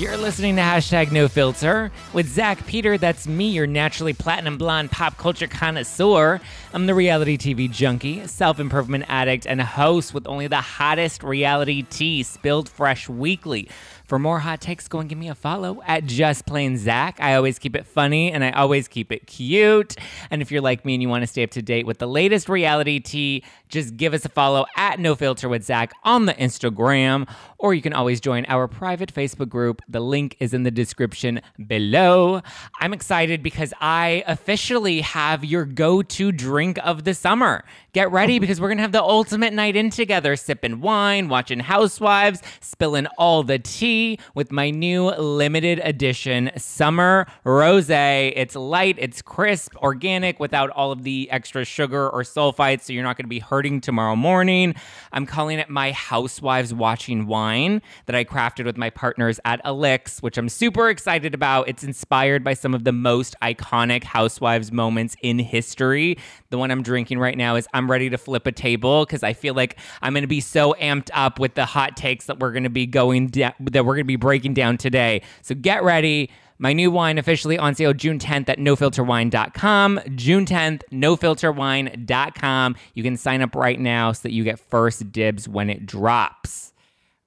You're listening to hashtag no filter with Zach Peter. That's me, your naturally platinum blonde pop culture connoisseur. I'm the reality TV junkie, self improvement addict, and host with only the hottest reality tea spilled fresh weekly. For more hot takes, go and give me a follow at Just Plain Zach. I always keep it funny and I always keep it cute. And if you're like me and you want to stay up to date with the latest reality tea, just give us a follow at No Filter with Zach on the Instagram, or you can always join our private Facebook group. The link is in the description below. I'm excited because I officially have your go to drink of the summer. Get ready because we're going to have the ultimate night in together, sipping wine, watching Housewives, spilling all the tea with my new limited edition summer rose. It's light, it's crisp, organic, without all of the extra sugar or sulfites, so you're not going to be hurting tomorrow morning. I'm calling it my Housewives Watching Wine that I crafted with my partners at Elix, which I'm super excited about. It's inspired by some of the most iconic Housewives moments in history. The one I'm drinking right now is I'm ready to flip a table because I feel like I'm going to be so amped up with the hot takes that we're going to be going that we're going to be breaking down today. So get ready. My new wine officially on sale June 10th at nofilterwine.com. June 10th, nofilterwine.com. You can sign up right now so that you get first dibs when it drops.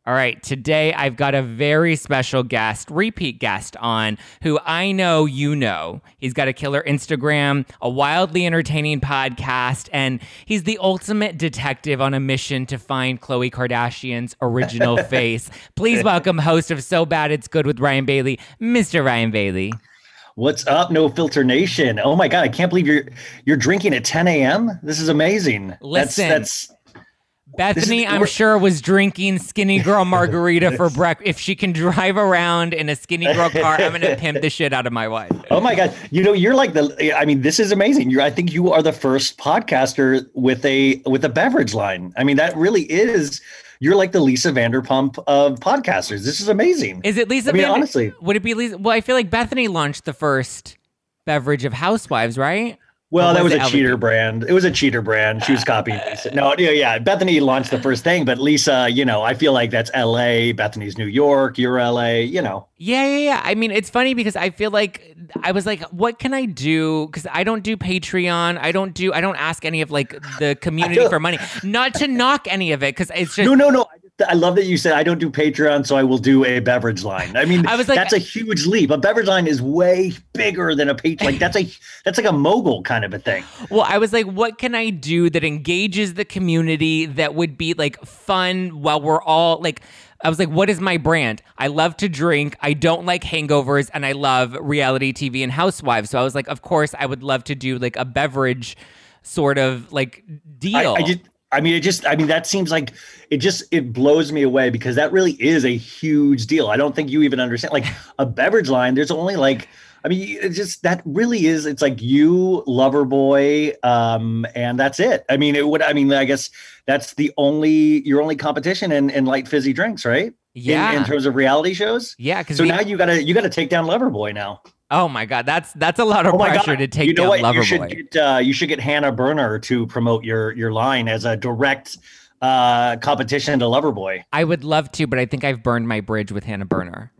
All right, today I've got a very special guest, repeat guest on who I know you know. He's got a killer Instagram, a wildly entertaining podcast, and he's the ultimate detective on a mission to find Khloe Kardashian's original face. Please welcome host of So Bad It's Good with Ryan Bailey, Mr. Ryan Bailey. What's up, No Filter Nation? Oh my god, I can't believe you're you're drinking at 10 a.m. This is amazing. Listen, that's, that's Bethenny, I'm sure, was drinking Skinny Girl margarita for breakfast. If she can drive around in a Skinny Girl car, I'm gonna pimp the shit out of my wife. Oh my god! You know, you're like the. I mean, this is amazing. You're. I think you are the first podcaster with a with a beverage line. I mean, that really is. You're like the Lisa Vanderpump of podcasters. This is amazing. Is it Lisa? I mean, honestly, would it be Lisa? Well, I feel like Bethenny launched the first beverage of Housewives, right? Well, that was, a cheater brand. It was a cheater brand. She was ah, copying Lisa. No, yeah, yeah. Bethenny launched the first thing, but Lisa, you know, I feel like that's L.A. Bethenny's New York. You're L.A. You know. Yeah, yeah, yeah. I mean, it's funny because I feel like I was like, what can I do? Because I don't do Patreon. I don't do. I don't ask any of like the community for money. Not to knock any of it because it's just no, no, no. I love that you said I don't do Patreon, so I will do a beverage line. I mean, I was like, that's a huge leap. A beverage line is way bigger than a page. Like that's a that's like a mogul kind of a thing. Well, I was like, what can I do that engages the community that would be like fun while we're all like. I was like, what is my brand? I love to drink. I don't like hangovers, and I love reality TV and housewives. So I was like, of course, I would love to do like a beverage sort of like deal. I, I just I mean, it just, I mean, that seems like it just, it blows me away because that really is a huge deal. I don't think you even understand. Like a beverage line, there's only like, I mean, it just, that really is, it's like you, Loverboy, um, and that's it. I mean, it would, I mean, I guess that's the only, your only competition in, in light fizzy drinks, right? Yeah. In, in terms of reality shows. Yeah. So we, now you gotta, you gotta take down Loverboy now. Oh my God, that's that's a lot of oh pressure God. to take you know down what? You should get uh, you should get Hannah Berner to promote your your line as a direct uh, competition to Loverboy. I would love to, but I think I've burned my bridge with Hannah Berner.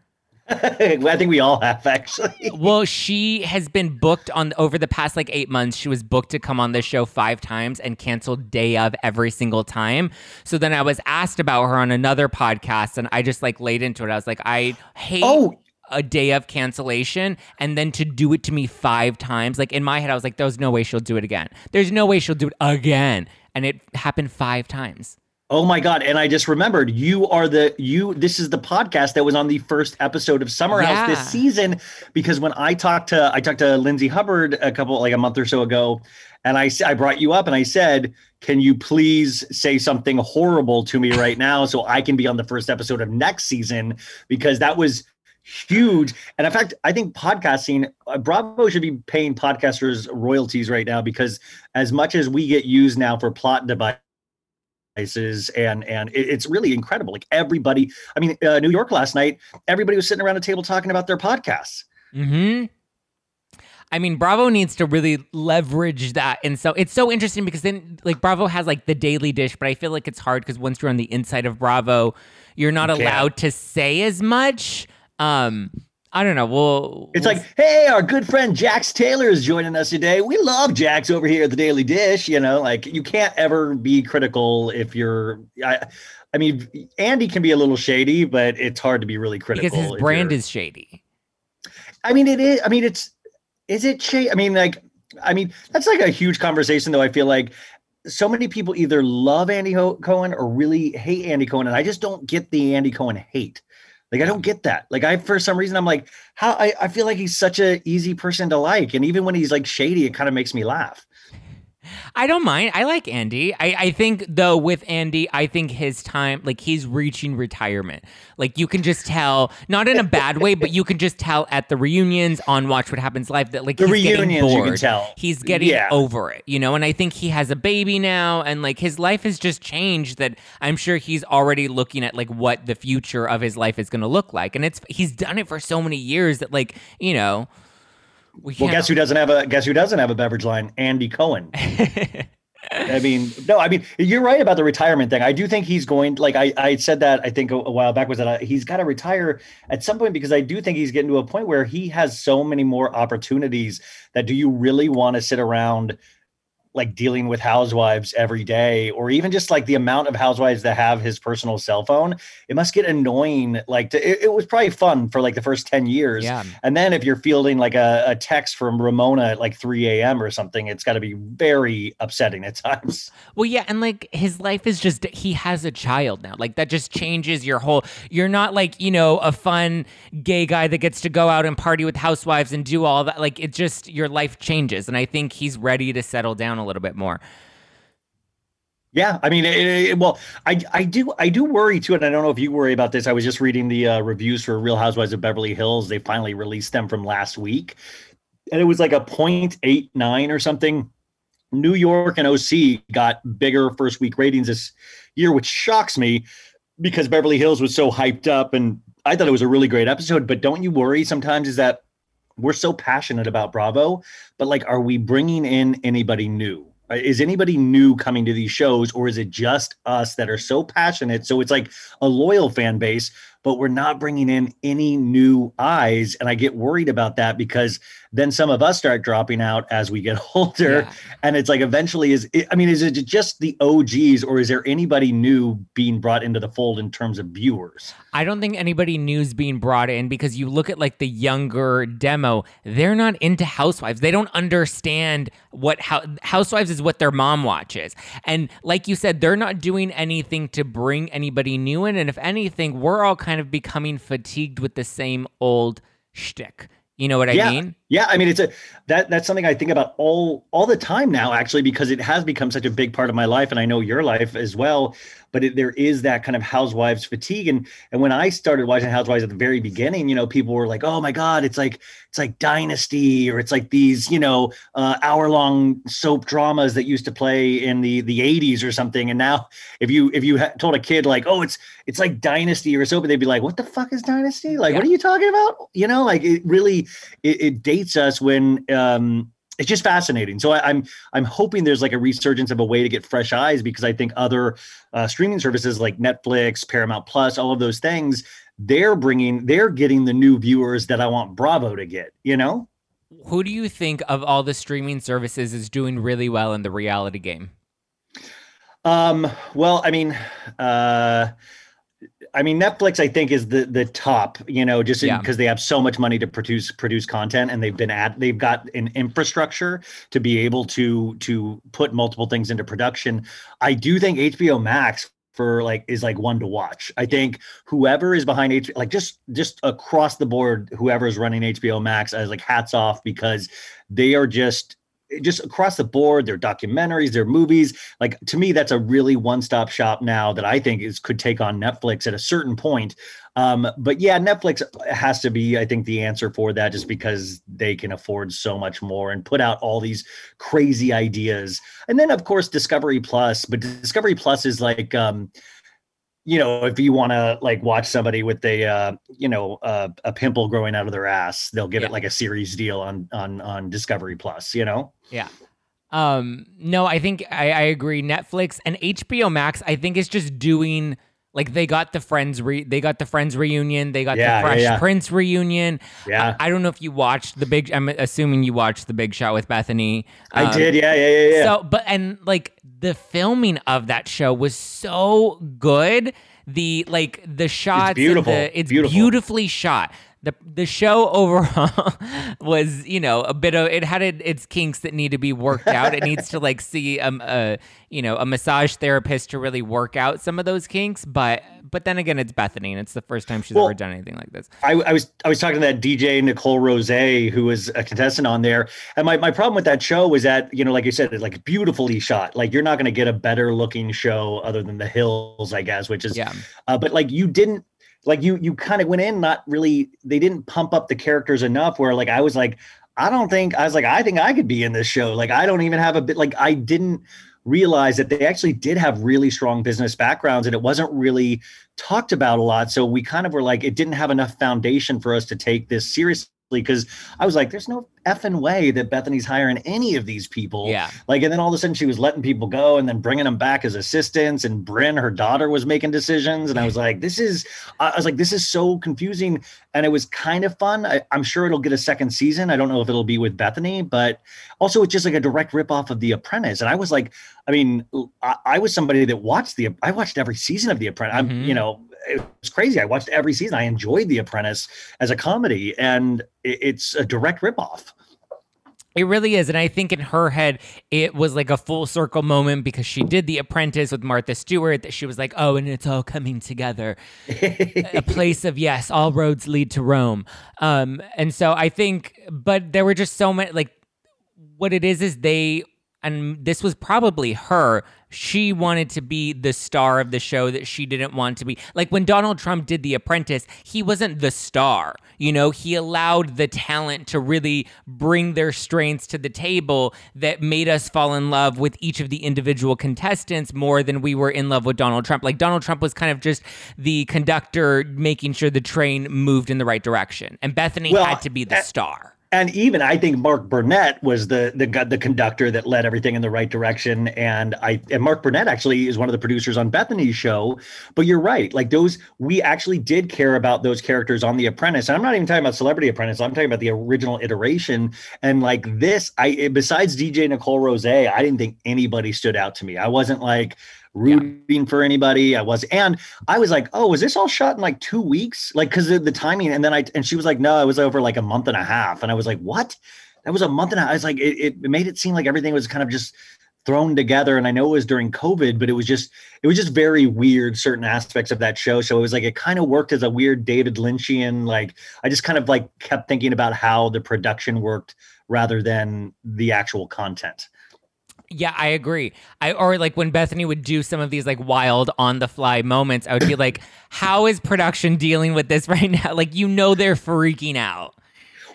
I think we all have actually. well, she has been booked on over the past like eight months. She was booked to come on this show five times and canceled day of every single time. So then I was asked about her on another podcast, and I just like laid into it. I was like, I hate. Oh, a day of cancellation and then to do it to me five times. Like in my head, I was like, there's no way she'll do it again. There's no way she'll do it again. And it happened five times. Oh my god! And I just remembered you are the you. This is the podcast that was on the first episode of Summer House yeah. this season. Because when I talked to I talked to Lindsay Hubbard a couple like a month or so ago, and I I brought you up and I said, "Can you please say something horrible to me right now so I can be on the first episode of next season?" Because that was huge. And in fact, I think podcasting, uh, Bravo should be paying podcasters royalties right now because as much as we get used now for plot devices and and it, it's really incredible. Like everybody, I mean, uh, New York last night, everybody was sitting around a table talking about their podcasts. Hmm. I mean, Bravo needs to really leverage that, and so it's so interesting because then, like, Bravo has like the daily dish, but I feel like it's hard because once you're on the inside of Bravo, you're not allowed to say as much Um, I don't know. Well, it's we'll... like, hey, our good friend Jax Taylor is joining us today. We love Jax over here at the Daily Dish. You know, like you can't ever be critical if you're. I, I mean, Andy can be a little shady, but it's hard to be really critical because his brand is shady. I mean, it is. I mean, it's. Is it shady? I mean, like, I mean, that's like a huge conversation, though. I feel like so many people either love Andy Cohen or really hate Andy Cohen, and I just don't get the Andy Cohen hate. Like I don't get that. Like I for some reason I'm like, how I, I feel like he's such an easy person to like. And even when he's like shady, it kind of makes me laugh. I don't mind. I like Andy. I, I think though with Andy, I think his time like he's reaching retirement. Like you can just tell, not in a bad way, but you can just tell at the reunions on Watch What Happens Live that like the he's reunions getting bored. you can tell he's getting yeah. over it, you know. And I think he has a baby now, and like his life has just changed. That I'm sure he's already looking at like what the future of his life is going to look like, and it's he's done it for so many years that like you know we well, guess who doesn't have a guess who doesn't have a beverage line? Andy Cohen. I mean, no, I mean, you're right about the retirement thing. I do think he's going. Like I, I said that I think a, a while back was that I, he's got to retire at some point because I do think he's getting to a point where he has so many more opportunities that do you really want to sit around like dealing with housewives every day or even just like the amount of housewives that have his personal cell phone it must get annoying like to, it, it, was probably fun for like the first 10 years. Yeah. and then if you're fielding like a, a text from ramona at like 3 a.m or something it's got to be very upsetting at times. Well yeah and like his life is just he has a child now. Like that just changes your whole you're not like you know a fun gay guy that gets to go out and party with housewives and do all that. Like it just your life changes and i think he's ready to settle down a little bit more. Yeah, I mean, it, it, well, I I do I do worry too, and I don't know if you worry about this. I was just reading the uh, reviews for Real Housewives of Beverly Hills. They finally released them from last week, and it was like a 0.89 or something. New York and OC got bigger first week ratings this year, which shocks me because Beverly Hills was so hyped up, and I thought it was a really great episode. But don't you worry sometimes is that we're so passionate about Bravo, but like, are we bringing in anybody new? Uh, is anybody new coming to these shows, or is it just us that are so passionate? So it's like a loyal fan base, but we're not bringing in any new eyes. And I get worried about that because then some of us start dropping out as we get older. Yeah. And it's like eventually is it, I mean, is it just the OGs or is there anybody new being brought into the fold in terms of viewers? I don't think anybody new is being brought in because you look at like the younger demo, they're not into housewives. They don't understand what how, housewives is what their mom watches. And like you said, they're not doing anything to bring anybody new in. And if anything, we're all kind of becoming fatigued with the same old shtick. You know what I yeah. mean? Yeah, I mean it's a that that's something I think about all all the time now actually because it has become such a big part of my life and I know your life as well but it, there is that kind of housewives fatigue and and when i started watching housewives at the very beginning you know people were like oh my god it's like it's like dynasty or it's like these you know uh, hour long soap dramas that used to play in the the 80s or something and now if you if you told a kid like oh it's it's like dynasty or soap they'd be like what the fuck is dynasty like yeah. what are you talking about you know like it really it, it dates us when um it's just fascinating. So I, am I'm, I'm hoping there's like a resurgence of a way to get fresh eyes because I think other uh, streaming services like Netflix, Paramount Plus, all of those things, they're bringing they're getting the new viewers that I want Bravo to get. You know, who do you think of all the streaming services is doing really well in the reality game? Um. Well, I mean, uh I mean, Netflix, I think, is the the top. You know, just because yeah. they have so much money to produce produce content, and they've been at they've got an infrastructure to be able to to put multiple things into production. I do think HBO Max for like is like one to watch. I think whoever is behind HBO, like just just across the board, whoever is running HBO Max, I was like hats off because they are just just across the board their documentaries their movies. Like to me that's a really one-stop shop now that i think is could take on netflix at a certain point. Um, but yeah netflix has to be i think the answer for that just because they can afford so much more and put out all these crazy ideas. And then of course discovery plus but discovery plus is like um, you know, if you want to like watch somebody with a, uh, you know, uh, a pimple growing out of their ass, they'll give yeah. it like a series deal on on on Discovery Plus. You know. Yeah. Um. No, I think I, I agree. Netflix and HBO Max, I think is just doing Like they got the friends re- they got the friends reunion, they got yeah, the Fresh yeah, yeah. Prince reunion. Yeah. I, I, don't know if you watched the big I'm assuming you watched the big shot with Bethenny. Um, I did, yeah, yeah, yeah, yeah. So but and like the filming of that show was so good. The like the shots it's beautiful. The, it's beautiful. beautifully shot the the show overall was you know a bit of it had its kinks that need to be worked out. it needs to like see um, a you know a massage therapist to really work out some of those kinks. But but then again, it's Bethenny, and it's the first time she's well, ever done anything like this. I, I, was I was talking to that DJ Nicole Rose, who was a contestant on there, and my my problem with that show was that you know like you said, it's like beautifully shot. Like you're not going to get a better looking show other than The Hills, I guess, which is yeah. Uh, but like you didn't like you you kind of went in not really they didn't pump up the characters enough where like I was like I don't think I was like I think I could be in this show. Like I don't even have a bit like I didn't realize that they actually did have really strong business backgrounds and it wasn't really talked about a lot. So we kind of were like it didn't have enough foundation for us to take this seriously because I was like, there's no effing way that Bethenny's hiring any of these people. Yeah. Like, and then all of a sudden she was letting people go and then bringing them back as assistants. And Bryn, her daughter, was making decisions. And I was like, this is, I was like, this is so confusing. And it was kind of fun. I, am sure it'll get a second season. I don't know if it'll be with Bethenny, but also it's just like a direct rip off of The Apprentice. And I was like, I mean, I, I was somebody that watched the, I watched every season of The Apprentice. Mm-hmm. I'm, you know, it was crazy. I watched every season. I enjoyed The Apprentice as a comedy, and it's a direct ripoff. It really is. And I think in her head, it was like a full circle moment because she did The Apprentice with Martha Stewart that she was like, oh, and it's all coming together. a place of, yes, all roads lead to Rome. Um, and so I think, but there were just so many, like, what it is is they, and this was probably her she wanted to be the star of the show that she didn't want to be. Like when Donald Trump did The Apprentice, he wasn't the star. You know, he allowed the talent to really bring their strengths to the table that made us fall in love with each of the individual contestants more than we were in love with Donald Trump. Like Donald Trump was kind of just the conductor making sure the train moved in the right direction. And Bethenny well, had to be the star and even I think Mark Burnett was the the the conductor that led everything in the right direction. And I and Mark Burnett actually is one of the producers on Bethenny's show. But you're right, like those we actually did care about those characters on The Apprentice. And I'm not even talking about Celebrity Apprentice. I'm talking about the original iteration. And like this, I besides DJ Nicole Rose, I didn't think anybody stood out to me. I wasn't like rooting yeah. for anybody. I was, and I was like, oh, was this all shot in like two weeks? Like, cause of the timing. And then I, and she was like, no, it was over like a month and a half. And I was like, what? That was a month and a half. I was like, it, it made it seem like everything was kind of just thrown together. And I know it was during COVID, but it was just, it was just very weird, certain aspects of that show. So it was like, it kind of worked as a weird David Lynchian, like, I just kind of like kept thinking about how the production worked rather than the actual content. Yeah, I agree. I or like when Bethenny would do some of these like wild on the fly moments, I would be like, "How is production dealing with this right now?" Like you know they're freaking out.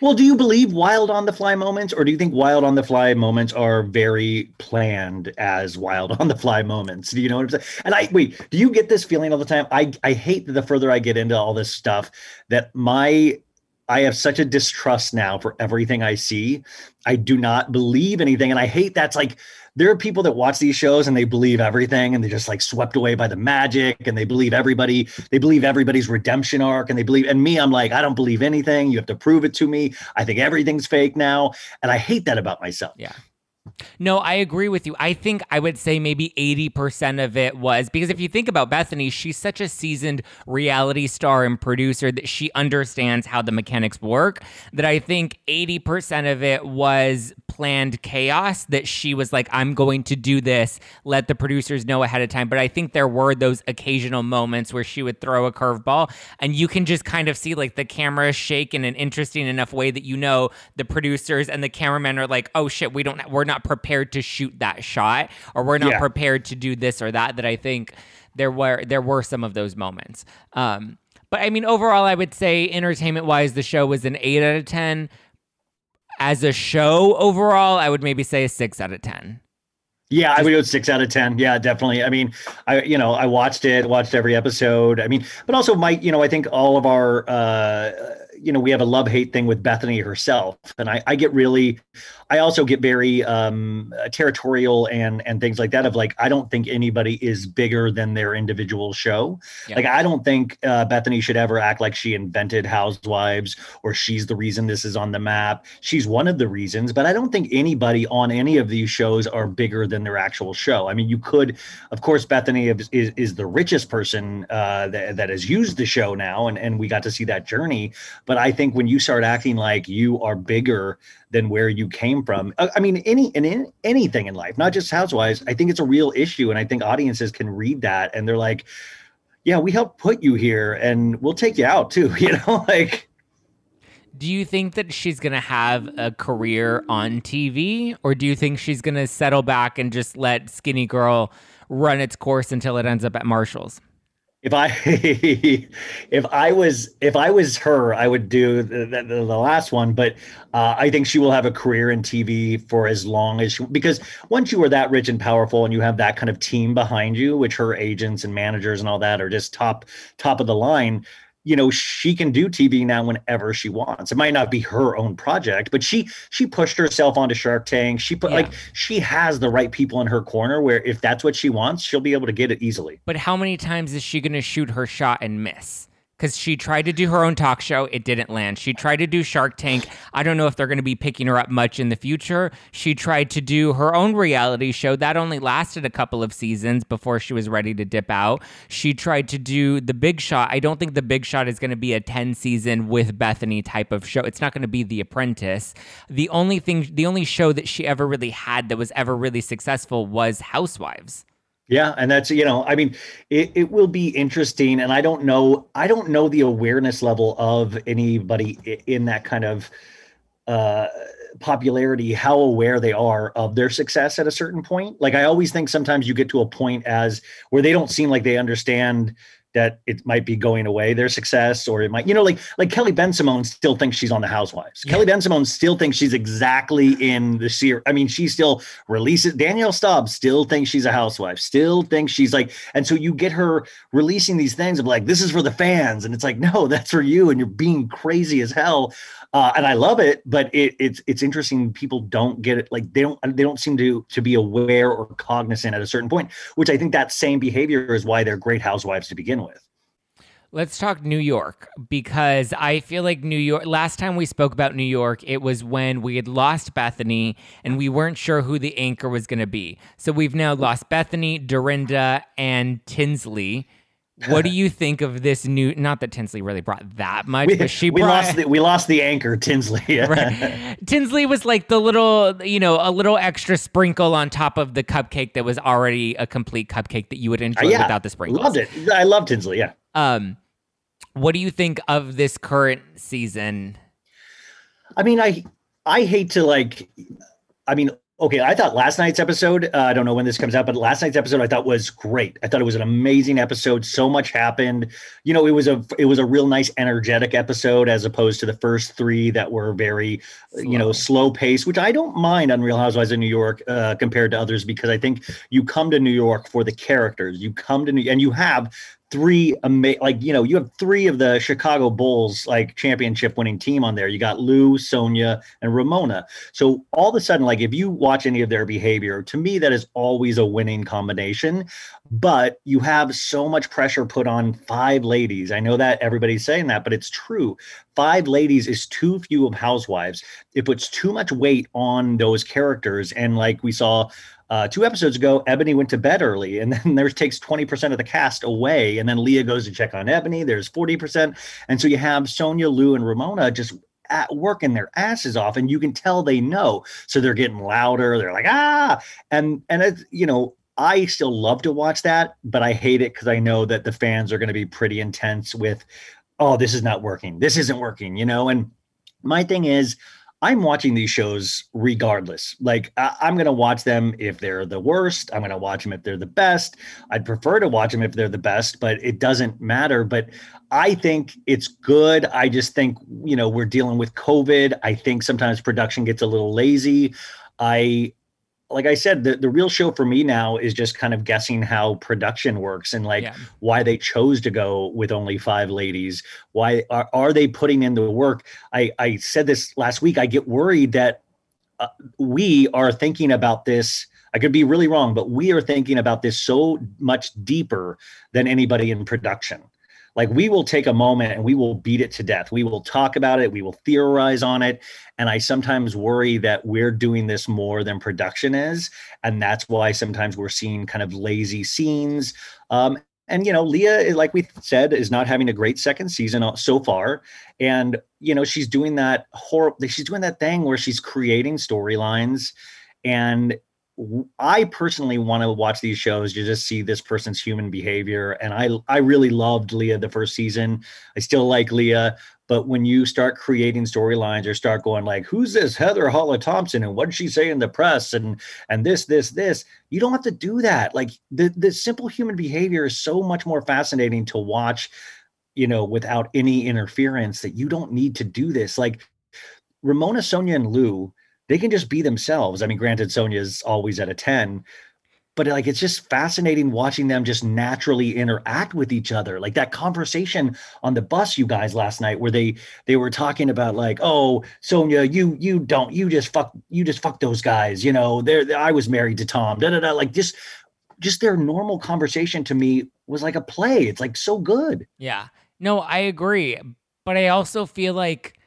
Well, do you believe wild on the fly moments, or do you think wild on the fly moments are very planned as wild on the fly moments? Do you know what I'm saying? And I wait, do you get this feeling all the time? I I hate that the further I get into all this stuff, that my I have such a distrust now for everything I see. I do not believe anything. And I hate that's like there are people that watch these shows and they believe everything and they're just like swept away by the magic and they believe everybody, they believe everybody's redemption arc and they believe, and me, I'm like, I don't believe anything. You have to prove it to me. I think everything's fake now. And I hate that about myself. Yeah. No, I agree with you. I think I would say maybe 80% of it was because if you think about Bethenny, she's such a seasoned reality star and producer that she understands how the mechanics work that I think 80% of it was planned chaos that she was like, I'm going to do this, let the producers know ahead of time. But I think there were those occasional moments where she would throw a curveball and you can just kind of see like the camera shake in an interesting enough way that you know the producers and the cameramen are like, oh shit, we don't, we're not prepared to shoot that shot or we're not yeah. prepared to do this or that that I think there were there were some of those moments. Um, but I mean overall I would say entertainment wise the show was an 8 out of 10. As a show overall, I would maybe say a 6 out of 10. Yeah, I would go six out of ten. Yeah, definitely. I mean, I you know I watched it, watched every episode. I mean, but also Mike, you know, I think all of our uh, you know, we have a love hate thing with Bethenny herself, and I, I get really, I also get very um, territorial and and things like that. Of like, I don't think anybody is bigger than their individual show. Yeah. Like, I don't think uh, Bethenny should ever act like she invented Housewives or she's the reason this is on the map. She's one of the reasons, but I don't think anybody on any of these shows are bigger than their actual show. I mean, you could, of course, Bethenny is is, is the richest person uh, that that has used the show now, and and we got to see that journey but I think when you start acting like you are bigger than where you came from, uh, I mean, any in anything in life, not just housewives, I think it's a real issue, and I think audiences can read that and they're like, "Yeah, we helped put you here, and we'll take you out too." You know, like. Do you think that she's going to have a career on TV or do you think she's going to settle back and just let Skinny Girl run its course until it ends up at Marshall's? If I if I was if I was her, I would do the, the, the last one. But uh, I think she will have a career in TV for as long as she, because once you are that rich and powerful, and you have that kind of team behind you, which her agents and managers and all that are just top top of the line you know she can do tv now whenever she wants. It might not be her own project but she she pushed herself onto shark tank. She put yeah. like she has the right people in her corner where if that's what she wants she'll be able to get it easily. But how many times is she going to shoot her shot and miss because she tried to do her own talk show. It didn't land. She tried to do Shark Tank. I don't know if they're going to be picking her up much in the future. She tried to do her own reality show. That only lasted a couple of seasons before she was ready to dip out. She tried to do The Big Shot. I don't think The Big Shot is going to be a 10 season with Bethenny type of show. It's not going to be The Apprentice. The only thing, the only show that she ever really had that was ever really successful was Housewives. Yeah, and that's you know, I mean, it, it will be interesting, and I don't know, I don't know the awareness level of anybody in that kind of uh, popularity, how aware they are of their success at a certain point. Like I always think sometimes you get to a point as where they don't seem like they understand that it might be going away their success or it might you know like like kelly ben bensimon still thinks she's on the housewives yeah. kelly bensimon still thinks she's exactly in the series i mean she still releases danielle staub still thinks she's a housewife still thinks she's like and so you get her releasing these things of like this is for the fans and it's like no that's for you and you're being crazy as hell uh, and I love it, but it, it's it's interesting. People don't get it, like they don't they don't seem to to be aware or cognizant at a certain point. Which I think that same behavior is why they're great housewives to begin with. Let's talk New York because I feel like New York. Last time we spoke about New York, it was when we had lost Bethenny and we weren't sure who the anchor was going to be. So we've now lost Bethenny, Dorinda, and Tinsley. What do you think of this new? Not that Tinsley really brought that much, we, but she we brought, lost the, we lost the anchor Tinsley. right. Tinsley was like the little, you know, a little extra sprinkle on top of the cupcake that was already a complete cupcake that you would enjoy uh, yeah, without the sprinkles. Loved it. I love Tinsley. Yeah. Um, what do you think of this current season? I mean, I I hate to like. I mean, Okay, I thought last night's episode, uh, I don't know when this comes out, but last night's episode I thought was great. I thought it was an amazing episode. So much happened. You know, it was a it was a real nice energetic episode as opposed to the first 3 that were very, slow. you know, slow pace, which I don't mind on Real Housewives of New York uh, compared to others because I think you come to New York for the characters. You come to New and you have three ama- like you know you have three of the Chicago Bulls like championship winning team on there. You got Lou, Sonja, and Ramona. So all of a sudden, like if you watch any of their behavior, to me that is always a winning combination. But you have so much pressure put on five ladies. I know that everybody's saying that, but it's true. Five ladies is too few of housewives. It puts too much weight on those characters. And like we saw uh, two episodes ago, Eboni went to bed early, and then there's takes 20% of the cast away. And then Leah goes to check on Eboni, There's 40%. And so you have Sonja, Lou, and Ramona just at working their asses off and you can tell they know so they're getting louder they're like ah and and it's you know I still love to watch that, but I hate it because I know that the fans are going to be pretty intense with, oh, this is not working. This isn't working, you know? And my thing is, I'm watching these shows regardless. Like I, am going to watch them if they're the worst. I'm going to watch them if they're the best. I'd prefer to watch them if they're the best, but it doesn't matter. But I think it's good. I just think you know we're dealing with COVID. I think sometimes production gets a little lazy. I like I said, the, the real show for me now is just kind of guessing how production works and like yeah. why they chose to go with only five ladies. Why are, are they putting in the work? I, I said this last week. I get worried that uh, we are thinking about this. I could be really wrong, but we are thinking about this so much deeper than anybody in production. Like we will take a moment and we will beat it to death. We will talk about it. We will theorize on it. And I sometimes worry that we're doing this more than production is. And that's why sometimes we're seeing kind of lazy scenes. Um, and you know leah like we said is not having a great second season so far and you know she's doing that horrible she's doing that thing where she's creating storylines and I personally want to watch these shows to just see this person's human behavior. And I I really loved Leah the first season. I still like Leah, but when you start creating storylines or start going like, who's this Heather Holla Thomson and what did she say in the press and and this this this, you don't have to do that. Like the the simple human behavior is so much more fascinating to watch, you know, without any interference. That you don't need to do this. Like Ramona, Sonja, and Lou they can just be themselves. I mean, granted, Sonja's always at a 10, but like it's just fascinating watching them just naturally interact with each other. Like that conversation on the bus, you guys last night, where they they were talking about like, oh, Sonja, you you don't you just fuck you just fuck those guys, you know. There, I was married to Tom. Da da da. Like just just their normal conversation to me was like a play. It's like so good. Yeah. No, I agree, but I also feel like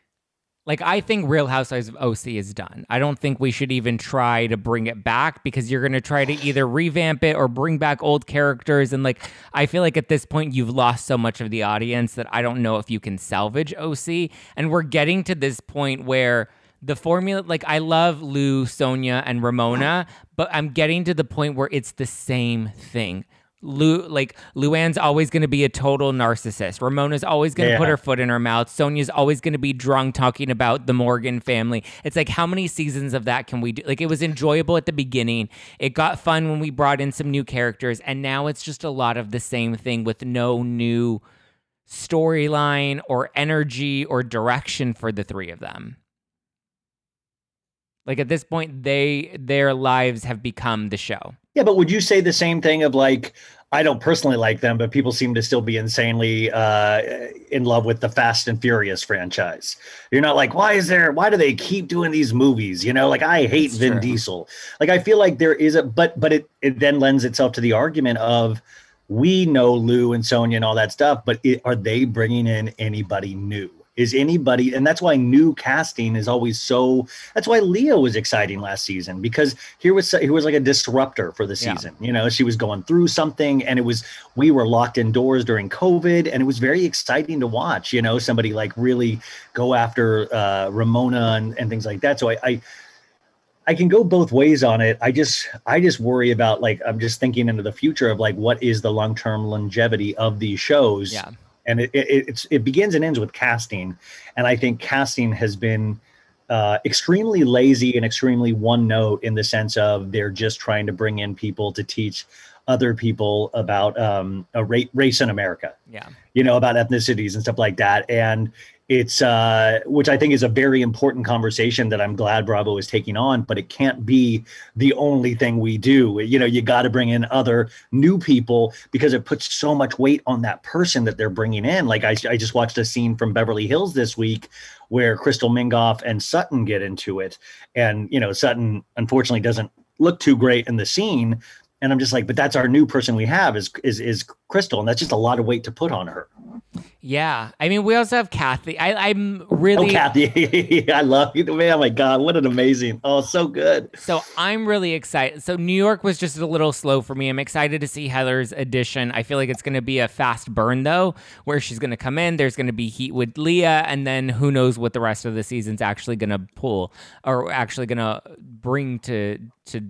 like I think Real Housewives of OC is done. I don't think we should even try to bring it back because you're going to try to either revamp it or bring back old characters and like I feel like at this point you've lost so much of the audience that I don't know if you can salvage OC and we're getting to this point where the formula like I love Lou, Sonja and Ramona, but I'm getting to the point where it's the same thing. Lu like Luann's always going to be a total narcissist. Ramona's always going to yeah. put her foot in her mouth. Sonja's always going to be drunk talking about the Morgan family. It's like how many seasons of that can we do? Like it was enjoyable at the beginning. It got fun when we brought in some new characters and now it's just a lot of the same thing with no new storyline or energy or direction for the three of them. Like at this point they their lives have become the show. Yeah, but would you say the same thing of like I don't personally like them, but people seem to still be insanely uh, in love with the Fast and Furious franchise. You're not like, why is there? Why do they keep doing these movies? You know, like I hate That's Vin true. Diesel. Like I feel like there is a, but but it it then lends itself to the argument of we know Lou and Sonja and all that stuff, but it, are they bringing in anybody new? Is anybody and that's why new casting is always so that's why Leah was exciting last season because here was here was like a disruptor for the season yeah. you know she was going through something and it was we were locked indoors during covid and it was very exciting to watch you know somebody like really go after uh, ramona and, and things like that so I, I I can go both ways on it. I just I just worry about like I'm just thinking into the future of like what is the long term longevity of these shows. Yeah and it, it, it's it begins and ends with casting. And i think casting has been uh, extremely lazy and extremely one note in the sense of they're just trying to bring in people to teach other people about um, a ra- race in america. Yeah. You know about ethnicities and stuff like that. And it's uh, which I think is a very important conversation that I'm glad Bravo is taking on, but it can't be the only thing we do. You know, you got to bring in other new people because it puts so much weight on that person that they're bringing in. Like I, I just watched a scene from Beverly Hills this week where Crystal Minkoff and Sutton get into it, and you know Sutton unfortunately doesn't look too great in the scene, and I'm just like, but that's our new person we have is is is Crystal, and that's just a lot of weight to put on her. Yeah, I mean, we also have Kathy. I, am really oh, Kathy. I love you, man. Oh my God, what an amazing! Oh, so good. So I'm really excited. So New York was just a little slow for me. I'm excited to see Heather's addition. I feel like it's going to be a fast burn though, where she's going to come in. There's going to be heat with Leah, and then who knows what the rest of the season's actually going to pull or actually going to bring to to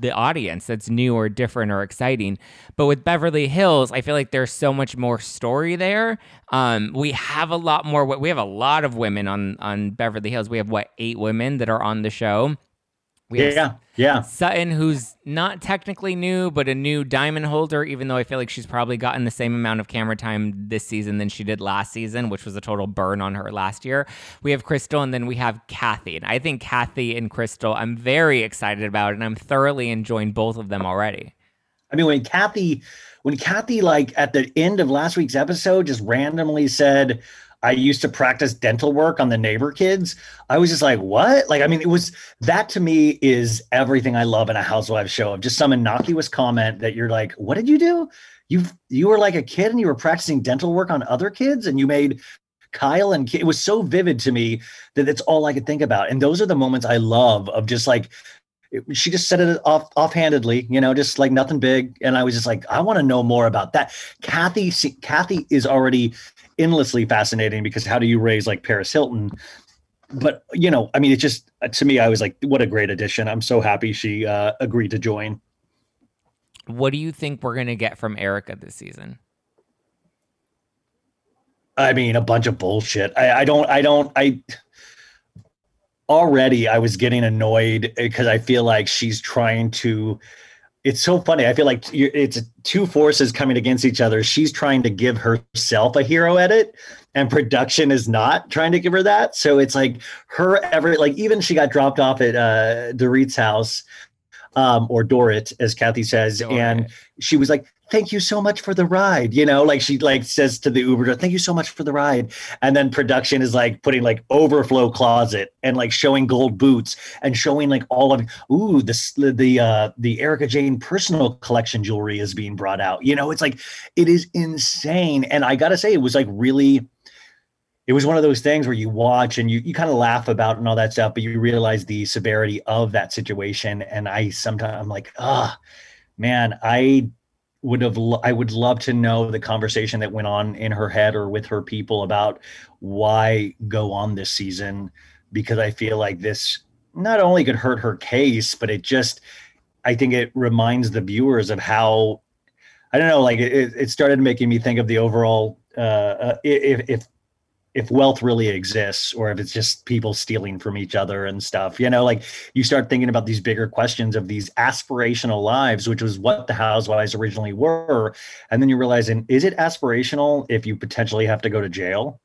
the audience that's new or different or exciting. But with Beverly Hills, I feel like there's so much more story there. Um, we have a lot more. We have a lot of women on on Beverly Hills. We have what eight women that are on the show. Yeah, yeah. Sutton, who's not technically new, but a new diamond holder, even though I feel like she's probably gotten the same amount of camera time this season than she did last season, which was a total burn on her last year. We have Crystal, and then we have Kathy. And I think Kathy and Crystal, I'm very excited about, and I'm thoroughly enjoying both of them already. I mean, when Kathy, when Kathy, like at the end of last week's episode, just randomly said, I used to practice dental work on the neighbor kids. I was just like, what? Like, I mean, it was that to me is everything I love in a housewife show of just some innocuous comment that you're like, what did you do? You you were like a kid and you were practicing dental work on other kids and you made Kyle and it was so vivid to me that it's all I could think about. And those are the moments I love of just like she just said it off offhandedly, you know, just like nothing big. And I was just like, I want to know more about that. Kathy, Kathy is already endlessly fascinating because how do you raise like Paris Hilton? But you know, I mean, it's just to me, I was like, what a great addition. I'm so happy she uh, agreed to join. What do you think we're gonna get from Erika this season? I mean, a bunch of bullshit. I, I don't, I don't, I already I was getting annoyed because I feel like she's trying to it's so funny. I feel like it's two forces coming against each other. She's trying to give herself a hero edit, and production is not trying to give her that. So it's like her ever like even she got dropped off at uh Dorit's house, um, or Dorit, as Kathy says, Dorit. and she was like, thank you so much for the ride you know like she like says to the uber driver thank you so much for the ride and then production is like putting like overflow closet and like showing gold boots and showing like all of ooh this the uh the erika jayne personal collection jewelry is being brought out you know it's like it is insane and i gotta say it was like really it was one of those things where you watch and you, you kind of laugh about and all that stuff, but you realize the severity of that situation. And I sometimes I'm like, ah, oh, man, I would have I would love to know the conversation that went on in her head or with her people about why go on this season because I feel like this not only could hurt her case but it just I think it reminds the viewers of how I don't know like it, it started making me think of the overall uh, uh if if if wealth really exists or if it's just people stealing from each other and stuff you know like you start thinking about these bigger questions of these aspirational lives which was what the housewives originally were. And then you realize and is it aspirational if you potentially have to go to jail?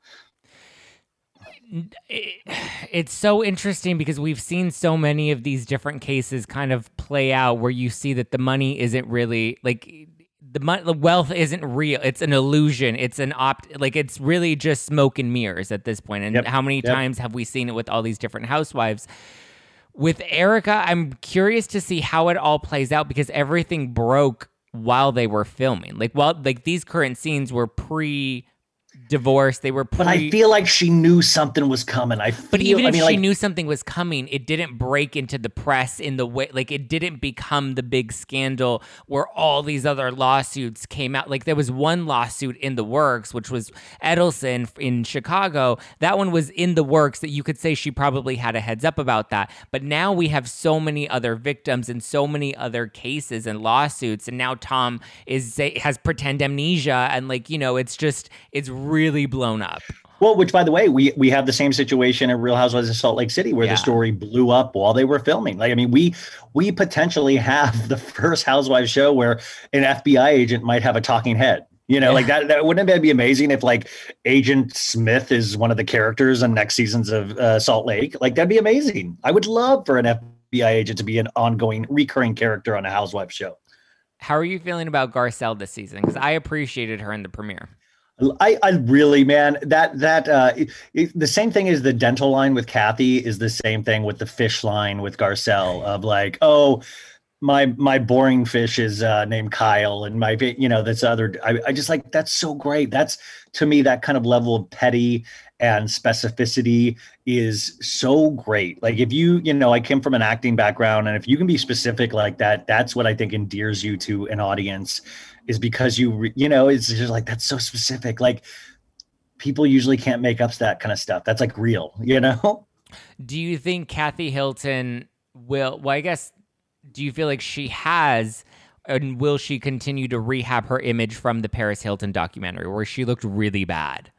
It's so interesting because we've seen so many of these different cases kind of play out where you see that the money isn't really like the, money, the wealth isn't real. It's an illusion. It's an opt like it's really just smoke and mirrors at this point. And yep. how many yep. times have we seen it with all these different housewives? With Erika, I'm curious to see how it all plays out because everything broke while they were filming. Like while like these current scenes were pre divorce. They were pre- But I feel like she knew something was coming. I feel, But even I if mean, she like, knew something was coming, it didn't break into the press in the way like it didn't become the big scandal where all these other lawsuits came out. Like there was one lawsuit in the works, which was Edelson in Chicago. That one was in the works that you could say she probably had a heads up about that. But now we have so many other victims and so many other cases and lawsuits and now Tom is has pretend amnesia and like, you know, it's just it's really blown up. Well, which by the way, we we have the same situation at Real Housewives of Salt Lake City where yeah. the story blew up while they were filming. Like, I mean, we we potentially have the first Housewives show where an FBI agent might have a talking head. You know, yeah. like that. That wouldn't that be amazing if like Agent Smith is one of the characters in next seasons of uh, Salt Lake? Like that'd be amazing. I would love for an FBI agent to be an ongoing, recurring character on a Housewives show. How are you feeling about Garcelle this season? Because I appreciated her in the premiere. I, I really, man, that that uh, it, it, the same thing as the dental line with Kathy is the same thing with the fish line with Garcelle of like, oh, my my boring fish is uh, named Kyle, and my you know this other. I, I just like that's so great. That's to me that kind of level of petty and specificity is so great. Like if you, you know, I came from an acting background, and if you can be specific like that, that's what I think endears you to an audience is because you you know it's just like that's so specific. Like people usually can't make up that kind of stuff. That's like real you know? Do you think kathy hilton will well i guess do you feel like she has and will she continue to rehab her image from the paris hilton documentary where she looked really bad?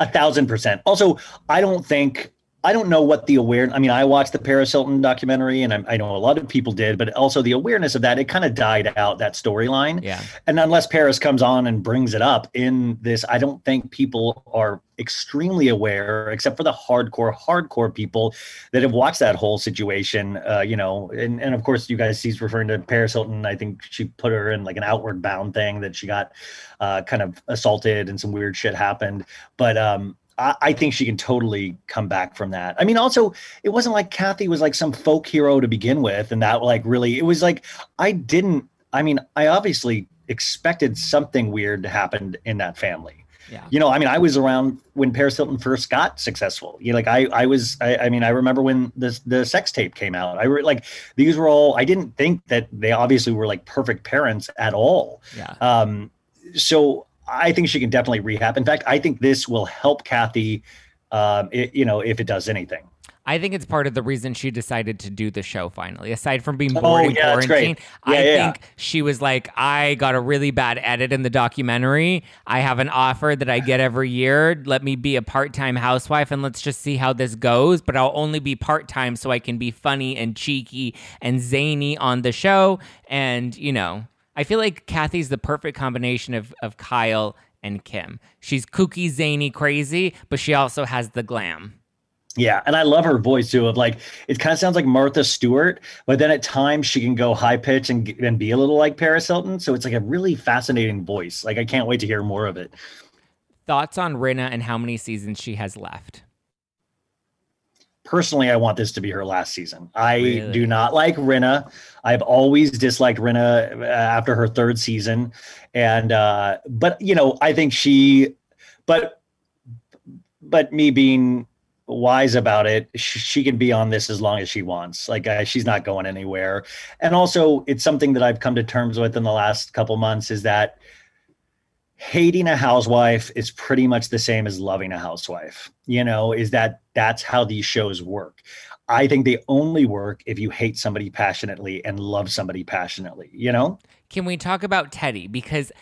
A thousand percent. Also i don't think I don't know what the awareness. I mean, I watched the Paris Hilton documentary, and I, I know a lot of people did, but also the awareness of that it kind of died out that storyline. Yeah. And unless Paris comes on and brings it up in this, I don't think people are extremely aware, except for the hardcore, hardcore people that have watched that whole situation. Uh, you know, and and of course, you guys see referring to Paris Hilton. I think she put her in like an outward bound thing that she got uh, kind of assaulted and some weird shit happened. But um, I, I think she can totally come back from that. I mean, also, it wasn't like Kathy was like some folk hero to begin with, and that like really, it was like I didn't. I mean, I obviously expected something weird to happen in that family. Yeah. You know, I mean, I was around when Paris Hilton first got successful. You know, like I, I was, I, I mean, I remember when the the sex tape came out. I re, like these were all. I didn't think that they obviously were like perfect parents at all. Yeah. Um. So I think she can definitely rehab. In fact, I think this will help Kathy. Um, it, you know, if it does anything. I think it's part of the reason she decided to do the show finally. Aside from being bored oh, in yeah, quarantine, yeah, I yeah. think she was like, I got a really bad edit in the documentary. I have an offer that I get every year. Let me be a part time housewife and let's just see how this goes. But I'll only be part time so I can be funny and cheeky and zany on the show. And, you know, I feel like Kathy's the perfect combination of, of Kyle and Kim. She's kooky, zany, crazy, but she also has the glam. Yeah, and I love her voice too. Of like, it kind of sounds like Martha Stewart, but then at times she can go high pitch and and be a little like Paris Hilton. So it's like a really fascinating voice. Like I can't wait to hear more of it. Thoughts on Rinna and how many seasons she has left? Personally, I want this to be her last season. I really? do not like Rinna. I've always disliked Rinna uh, after her third season, and uh, but you know, I think she, but but me being wise about it she, she, can be on this as long as she wants like uh, she's not going anywhere and also it's something that i've come to terms with in the last couple months is that hating a housewife is pretty much the same as loving a housewife you know is that that's how these shows work i think they only work if you hate somebody passionately and love somebody passionately you know can we talk about teddi because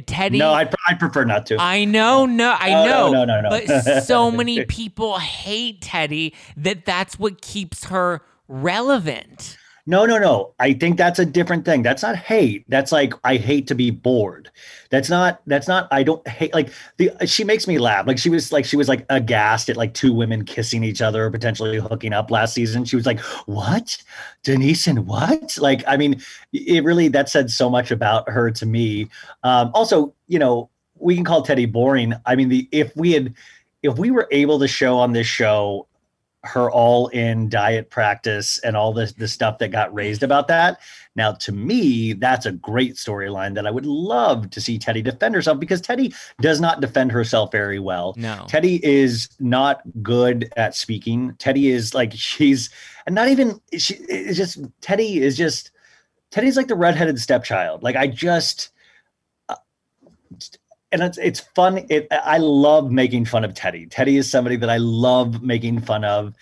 Teddi. No, I I prefer not to. I know, no, I no, know. No, no, no, no. but so many people hate Teddi that that's what keeps her relevant. No, no, no. I think that's a different thing. That's not hate. That's like I hate to be bored. That's not that's not I don't hate like the she makes me laugh. Like she was like she was like aghast at like two women kissing each other, potentially hooking up last season. She was like, "What? Denise and what?" Like I mean, it really that said so much about her to me. Um also, you know, we can call Teddi boring. I mean, the if we had if we were able to show on this show her all in diet practice and all the, the stuff that got raised about that. Now, to me, that's a great storyline that I would love to see Teddi defend herself because Teddi does not defend herself very well. No. Teddi is not good at speaking. Teddi is like, she's, and not even, she is just, Teddi is just, Teddi's like the redheaded stepchild. Like, I just, uh, and it's it's fun. It I love making fun of Teddi. Teddi is somebody that I love making fun of,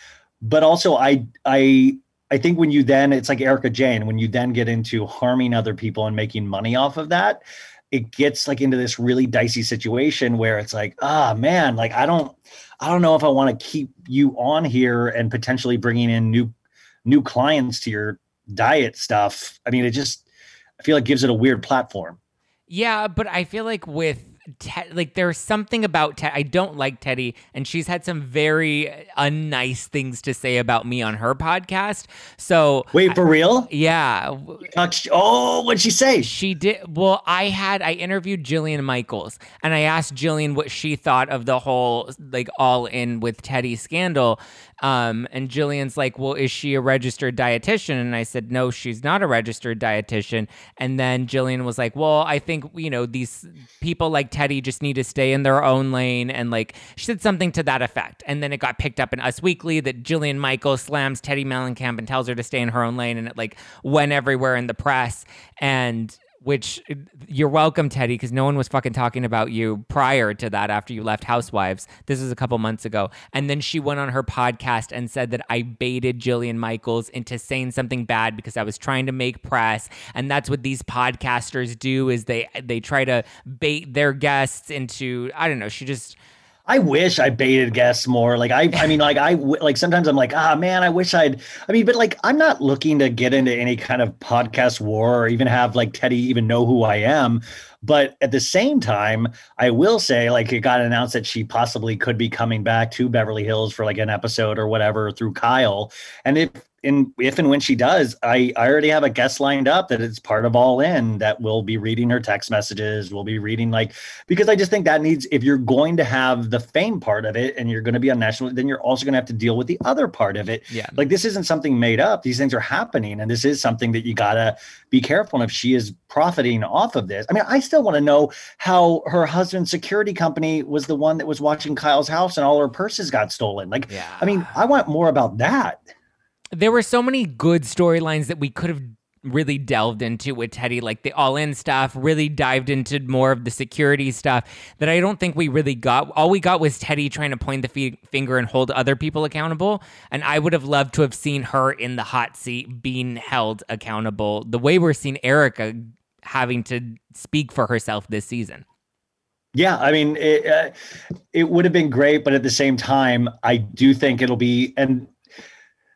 but also I I I think when you then it's like Erika Jayne when you then get into harming other people and making money off of that, it gets like into this really dicey situation where it's like ah oh, man like I don't I don't know if I want to keep you on here and potentially bringing in new new clients to your diet stuff. I mean it just I feel like gives it a weird platform. Yeah, but I feel like with Te- like there's something about Teddi. I don't like Teddi, and she's had some very unnice things to say about me on her podcast. So wait for real? Yeah. Oh, what'd she say? She did. Well, I had I interviewed Jillian Michaels, and I asked Jillian what she thought of the whole like all in with Teddi scandal, um, and Jillian's like, Well, is she a registered dietitian? And I said, No, she's not a registered dietitian. And then Jillian was like, Well, I think, you know, these people like Teddi just need to stay in their own lane. And like, she said something to that effect. And then it got picked up in Us Weekly that Jillian Michael slams Teddi Mellencamp and tells her to stay in her own lane. And it like went everywhere in the press. And which you're welcome, Teddi, because no one was fucking talking about you prior to that after you left Housewives. This was a couple months ago. And then she went on her podcast and said that I baited Jillian Michaels into saying something bad because I was trying to make press. And that's what these podcasters do is they they try to bait their guests into I don't know, she just I wish I baited guests more. Like I, I mean, like I, like sometimes I'm like, ah, man, I wish I'd. I mean, but like I'm not looking to get into any kind of podcast war or even have like Teddi even know who I am. But at the same time, I will say, like, it got announced that she possibly could be coming back to Beverly Hills for like an episode or whatever through Kyle. And if in if and when she does, I, I already have a guest lined up that it's part of All In that will be reading her text messages. We'll be reading like because I just think that needs if you're going to have the fame part of it and you're going to be on national, then you're also going to have to deal with the other part of it. Yeah, like this isn't something made up. These things are happening, and this is something that you gotta be careful. And if she is profiting off of this, I mean, I still want to know how her husband's security company was the one that was watching Kyle's house and all her purses got stolen. Like, yeah. I mean, I want more about that there were so many good storylines that we could have really delved into with Teddi, like the all in stuff, really dived into more of the security stuff that I don't think we really got. All we got was Teddi trying to point the f- finger and hold other people accountable. And I would have loved to have seen her in the hot seat being held accountable the way we're seeing Erika having to speak for herself this season. Yeah, I mean, it, uh, it would have been great, but at the same time, I do think it'll be, and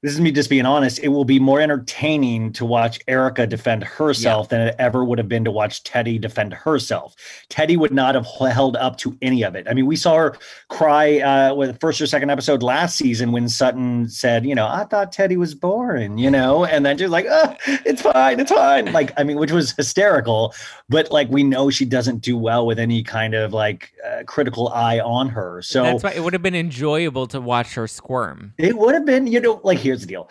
this is me just being honest, it will be more entertaining to watch erika defend herself yeah. than it ever would have been to watch teddi defend herself. teddi would not have held up to any of it. I mean, we saw her cry uh, with first or second episode last season when Sutton said, you know, I thought teddi was boring, you know, and then she's like, oh, it's fine, it's fine. Like, I mean, which was hysterical, but like we know she doesn't do well with any kind of like uh, critical eye on her. So that's why it would have been enjoyable to watch her squirm. It would have been, you know, like here's the deal.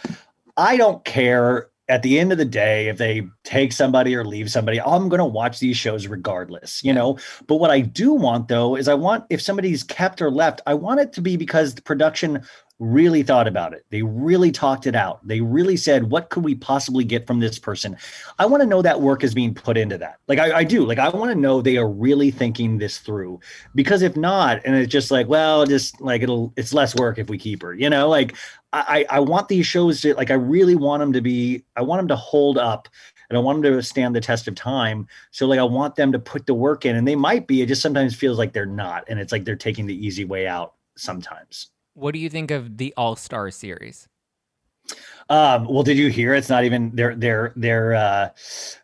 I don't care at the end of the day if they take somebody or leave somebody. I'm going to watch these shows regardless you know? But what i do want though is i want if somebody's kept or left i want it to be because the production really thought about it. They really talked it out. They really said, what could we possibly get from this person? I want to know that work is being put into that. Like I, I do. Like I want to know they are really thinking this through. Because if not, and it's just like, well, just like it'll it's less work if we keep her, you know, like I, I want these shows to like I really want them to be, I want them to hold up and I want them to stand the test of time. So like I want them to put the work in, and they might be. It just sometimes feels like they're not, and it's like they're taking the easy way out sometimes. What do you think of the All Star series? Um, well, did you hear? It's not even their their their uh,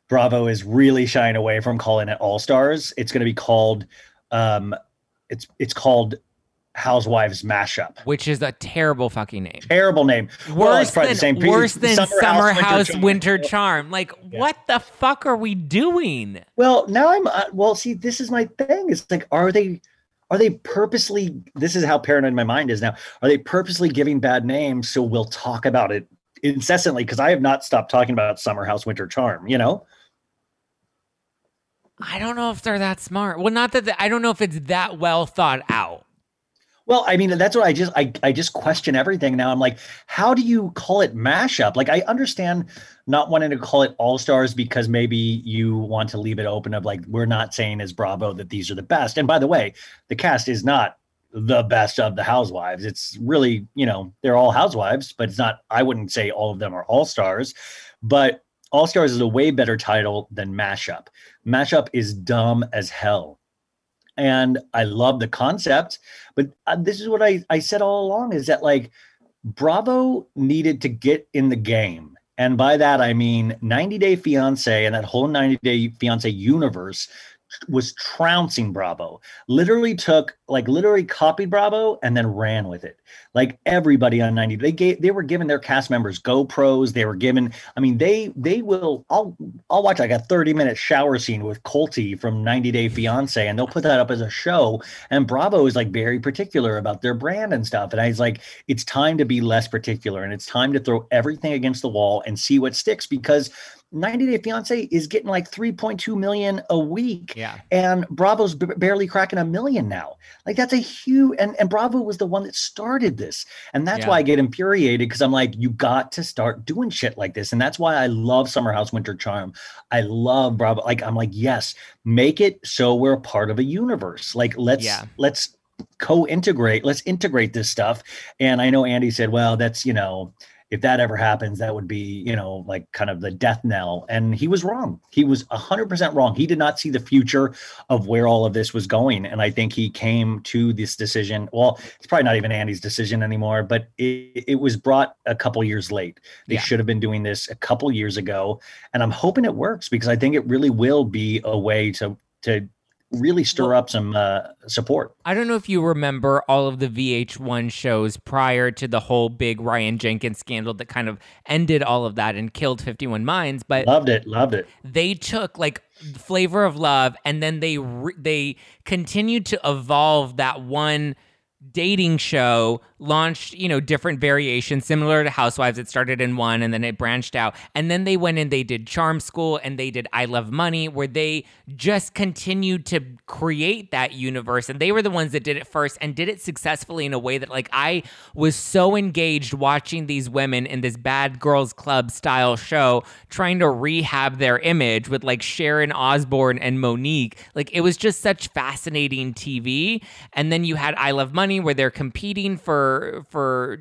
Bravo is really shying away from calling it All Stars. It's going to be called um, it's it's called Housewives Mashup, which is a terrible fucking name. Terrible name. Worse well, than worse than Summer, Summer House, House Winter, Winter Charm. Like, yeah. what the fuck are we doing? Well, now I'm. Uh, well, see, this is my thing. It's like, are they? Are they purposely this is how paranoid my mind is now. Are they purposely giving bad names so we'll talk about it incessantly? Because i have not stopped talking about summer house winter charm you know? I don't know if they're that smart. Well not that the, i don't know if it's that well thought out well, I mean, that's what I just I, I just question everything now. I'm like, how do you call it mashup? Like I understand not wanting to call it all stars because maybe you want to leave it open of like we're not saying as Bravo that these are the best. And by the way, the cast is not the best of the housewives. It's really, you know, they're all housewives, but it's not, I wouldn't say all of them are all stars. But all stars is a way better title than mashup. Mashup is dumb as hell and I love the concept. But uh, this is what I, I said all along is that like Bravo needed to get in the game. And by that, I mean 90 Day Fiance and that whole 90 Day Fiance universe was trouncing Bravo. Literally took like literally copied Bravo and then ran with it. Like everybody on 90, they gave they were given their cast members GoPros. They were given, I mean, they they will I'll I'll watch like a 30 minute shower scene with Colty from 90 Day Fiance, and they'll put that up as a show. And Bravo is like very particular about their brand and stuff. And I was like, it's time to be less particular and it's time to throw everything against the wall and see what sticks because 90 Day Fiance is getting like 3.2 million a week. Yeah. And Bravo's b- barely cracking a million now. Like that's a huge and, and Bravo was the one that started this. And that's yeah. why I get infuriated because I'm like, you got to start doing shit like this. And that's why I love Summer House Winter Charm. I love Bravo. Like, I'm like, yes, make it so we're a part of a universe. Like, let's yeah. let's co-integrate, let's integrate this stuff. And I know Andy said, well, that's you know if that ever happens, that would be, you know, like kind of the death knell. And he was wrong. He was 100% wrong. He did not see the future of where all of this was going. And I think he came to this decision. Well, it's probably not even Andy's decision anymore, but it, it was brought a couple years late. They yeah. should have been doing this a couple years ago. And I'm hoping it works because I think it really will be a way to to really stir well, up some uh, support. I don't know if you remember all of the VH1 shows prior to the whole big Ryan Jenkins scandal that kind of ended all of that and killed 51 Minds, but loved it, loved it. They took like Flavor of Love and then they re- they continued to evolve that one dating show launched, you know, different variations similar to Housewives. It started in one and then it branched out. And then they went and they did Charm School and they did I Love Money, where they just continued to create that universe. And they were the ones that did it first and did it successfully in a way that, like, I was so engaged watching these women in this bad girls club style show trying to rehab their image with like Sharon Osbourne and Mo'Nique. Like, it was just such fascinating TV. And then you had I Love Money, where they're competing for for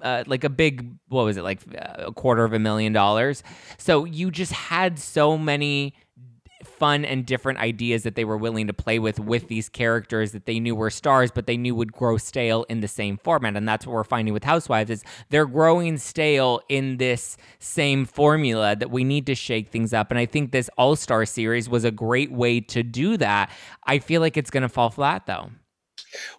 uh, like a big what was it like uh, a quarter of a million dollars? So you just had so many fun and different ideas that they were willing to play with with these characters that they knew were stars but they knew would grow stale in the same format. And that's what we're finding with housewives is they're growing stale in this same formula that we need to shake things up. And i think this all-star series was a great way to do that. I feel like it's going to fall flat though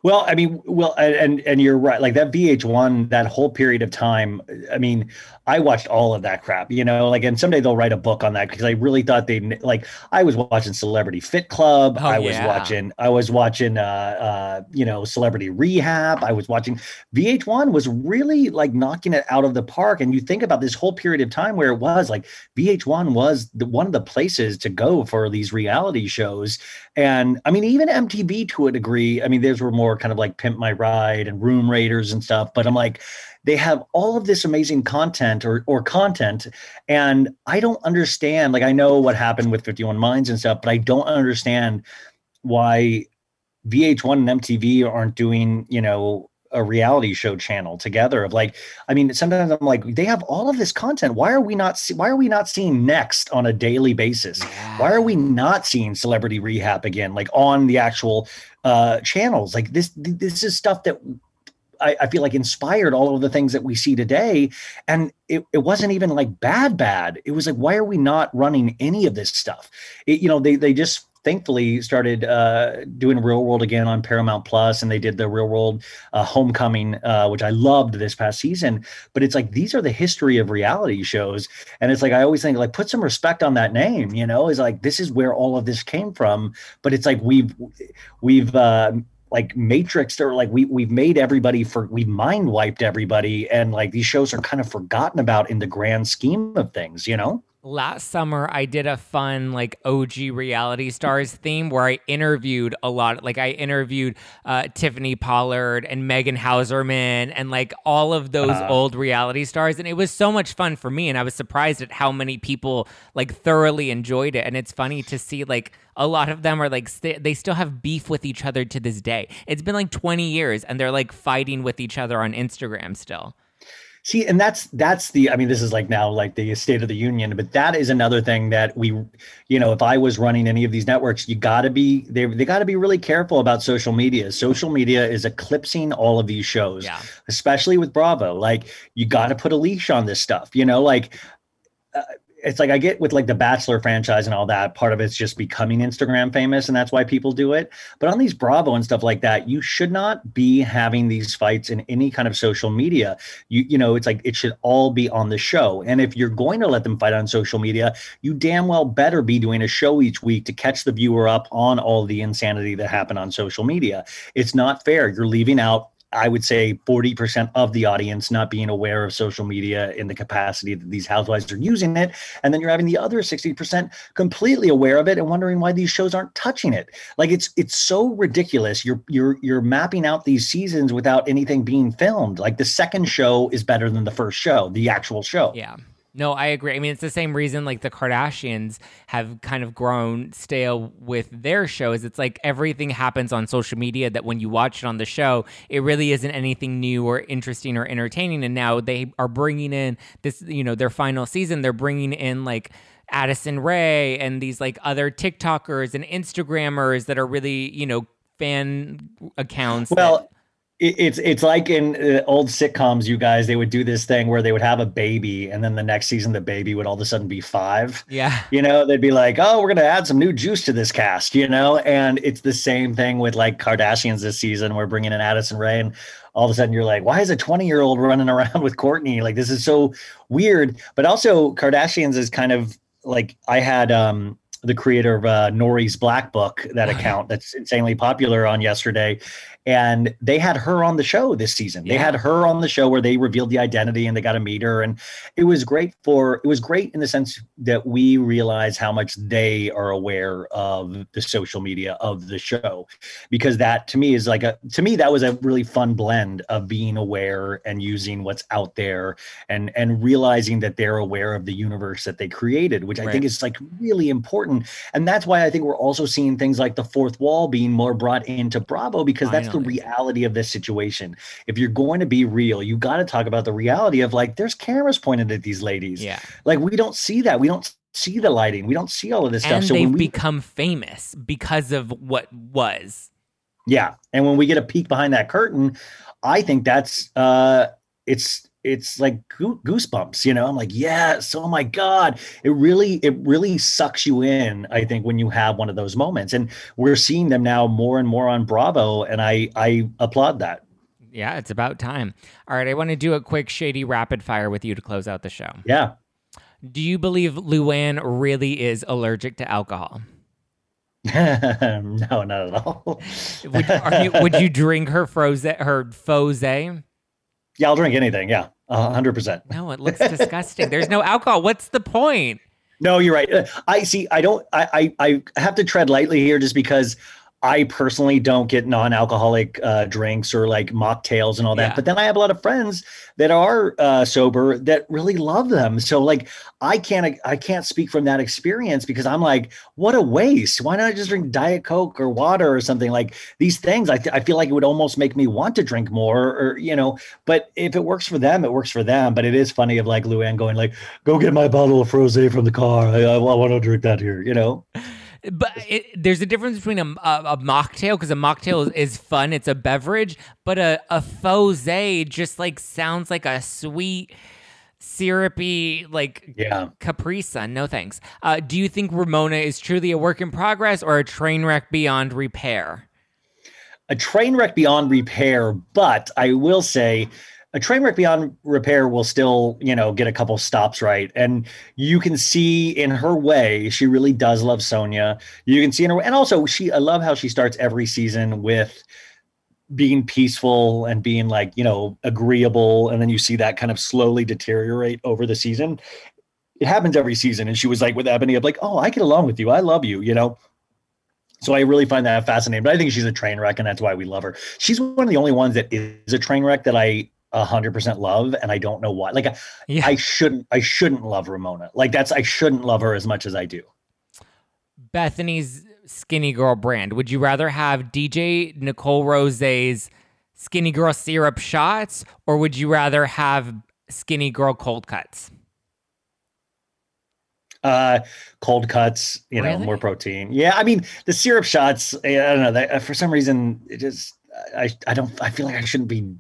well, I mean, well, and and you're right. Like that VH1, that whole period of time. I mean, I watched all of that crap, you know, like, and someday they'll write a book on that because I really thought they like, I was watching Celebrity Fit Club. Oh, I was yeah. watching, I was watching, uh, uh, you know, Celebrity Rehab. I was watching VH1 was really like knocking it out of the park. And you think about this whole period of time where it was like VH1 was the, one of the places to go for these reality shows. And I mean, even MTV to a degree, I mean, those were more kind of like Pimp My Ride and Room Raiders and stuff, but I'm like, they have all of this amazing content or or content and i don't understand like i know what happened with 51 minds and stuff but i don't understand why vh1 and mtv aren't doing you know a reality show channel together of like i mean sometimes i'm like they have all of this content why are we not see, why are we not seeing next on a daily basis yeah. why are we not seeing celebrity rehab again like on the actual uh channels like this this is stuff that I, I, feel like inspired all of the things that we see today. And it, it wasn't even like bad, bad. It was like, why are we not running any of this stuff? It, you know, they, they just thankfully started uh, doing real world again on paramount plus and they did the real world uh, homecoming uh, which i loved this past season. But it's like these are the history of reality shows. And it's like i always think like put some respect on that name you know? Is like this is where all of this came from. But it's like we've we've uh, like matrix or like we we've made everybody for we've mind wiped everybody. And like these shows are kind of forgotten about in the grand scheme of things you know last summer I did a fun like OG reality stars theme where I interviewed a lot like I interviewed uh, Tiffany Pollard and Megan Hauserman and like all of those uh, old reality stars and it was so much fun for me and I was surprised at how many people like thoroughly enjoyed it and it's funny to see like a lot of them are like st- they still have beef with each other to this day. It's been like 20 years and they're like fighting with each other on Instagram still. See, and that's that's the I mean, this is like now like the State of the Union, but that is another thing that we, you know, if I was running any of these networks, you got to be they they got to be really careful about social media. Social media is eclipsing all of these shows, yeah. especially with Bravo. Like you got to put a leash on this stuff. You know, like. It's like I get with like the Bachelor franchise and all that. Part of it's just becoming Instagram famous, and that's why people do it. But on these Bravo and stuff like that, you should not be having these fights in any kind of social media. You you know, it's like it should all be on the show. And if you're going to let them fight on social media, you damn well better be doing a show each week to catch the viewer up on all the insanity that happened on social media. It's not fair. You're leaving out I would say 40% of the audience not being aware of social media in the capacity that these housewives are using it. And then you're having the other 60% completely aware of it and wondering why these shows aren't touching it. Like it's it's so ridiculous. You're you're you're mapping out these seasons without anything being filmed. Like the second show is better than the first show, the actual show. Yeah. No, I agree. I mean, it's the same reason like the Kardashians have kind of grown stale with their shows. It's like everything happens on social media that when you watch it on the show, it really isn't anything new or interesting or entertaining. And now they are bringing in this, you know, their final season, they're bringing in like Addison Rae and these like other TikTokers and Instagrammers that are really, you know, fan accounts. Well, it's it's like in uh, old sitcoms you guys they would do this thing where they would have a baby and then the next season the baby would all of a sudden be five. Yeah. You know they'd be like oh we're gonna add some new juice to this cast you know? And it's the same thing with like kardashians this season we're bringing in addison rae and all of a sudden you're like why is a 20 year old running around with kourtney? Like this is so weird. But also kardashians is kind of like i had um the creator of uh, Nori's Black Book, that account that's insanely popular on yesterday and they had her on the show this season. Yeah. They had her on the show where they revealed the identity and they got to meet her, and it was great for it was great in the sense that we realize how much they are aware of the social media of the show, because that to me is like a to me that was a really fun blend of being aware and using what's out there and and realizing that they're aware of the universe that they created, which I think is like really important, and that's why I think we're also seeing things like the fourth wall being more brought into Bravo because that's the reality of this situation. If you're going to be real, you got to talk about the reality of like, there's cameras pointed at these ladies. Yeah. Like, we don't see that. We don't see the lighting. We don't see all of this and stuff. So they've we, become famous because of what was. Yeah. And when we get a peek behind that curtain, I think that's, uh, it's, it's like goosebumps you know? I'm like yes oh my god. It really it really sucks you in i think when you have one of those moments and we're seeing them now more and more on bravo and i i applaud that. Yeah it's about time. All right i want to do a quick shady rapid fire with you to close out the show. Yeah. Do you believe luann really is allergic to alcohol? No not at all. Would, you, would you drink her froze her fose? Yeah, I'll drink anything. Yeah, Uh-huh. hundred percent. No, it looks disgusting. There's no alcohol. What's the point? No, you're right. I see. I don't. I I, I have to tread lightly here, just because I personally don't get non-alcoholic uh, drinks or like mocktails and all that. Yeah. But then I have a lot of friends that are uh, sober that really love them. So like I can't I can't speak from that experience because I'm like, what a waste. Why not just drink Diet Coke or water or something like these things? I, th- I feel like it would almost make me want to drink more or you know. But if it works for them, it works for them. But it is funny of like Luann going like, go get my bottle of frosé from the car. I, I, I want to drink that here. You know. But it, there's a difference between a, a, a mocktail because a mocktail is, is, fun, it's a beverage, but a, a fose just like sounds like a sweet, syrupy, like yeah. Capri Sun. No thanks. Uh, do you think Ramona is truly a work in progress or a train wreck beyond repair? A train wreck beyond repair, but I will say a train wreck beyond repair will still, you know, get a couple stops right. And you can see in her way, she really does love Sonja. You can see in her, and also she, I love how she starts every season with being peaceful and being like, you know, agreeable. And then you see that kind of slowly deteriorate over the season. It happens every season. And she was like with Eboni, of like, oh, I get along with you. I love you, you know. So I really find that fascinating. But I think she's a train wreck, and that's why we love her. She's one of the only ones that is a train wreck that I hundred percent love, and I don't know why. Like, yeah. I shouldn't, I shouldn't love Ramona. Like, that's I shouldn't love her as much as I do. bethenny's skinny girl brand. Would you rather have DJ Nicole Rose's skinny girl syrup shots, or would you rather have skinny girl cold cuts? Uh, cold cuts, you know, more protein. Yeah, I mean the syrup shots. I don't know. That, for some reason, it just I I don't I feel like I shouldn't be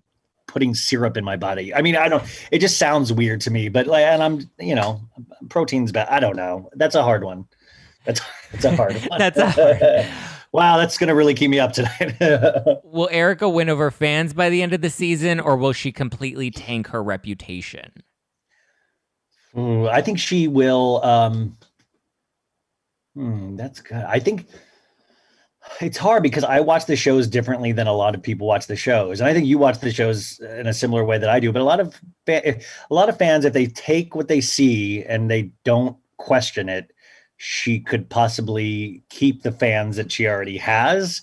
putting syrup in my body. I mean, I don't. It just sounds weird to me. But like, and I'm, you know, protein's bad. I don't know. That's a hard one. That's that's a hard one. that's a hard. wow, that's gonna really keep me up tonight. will Erika win over fans by the end of the season, or will she completely tank her reputation? Ooh, I think she will. Um, hmm, that's good. I think it's hard because I watch the shows differently than a lot of people watch the shows, and I think you watch the shows in a similar way that I do. But a lot of a lot of fans, if they take what they see and they don't question it, she could possibly keep the fans that she already has.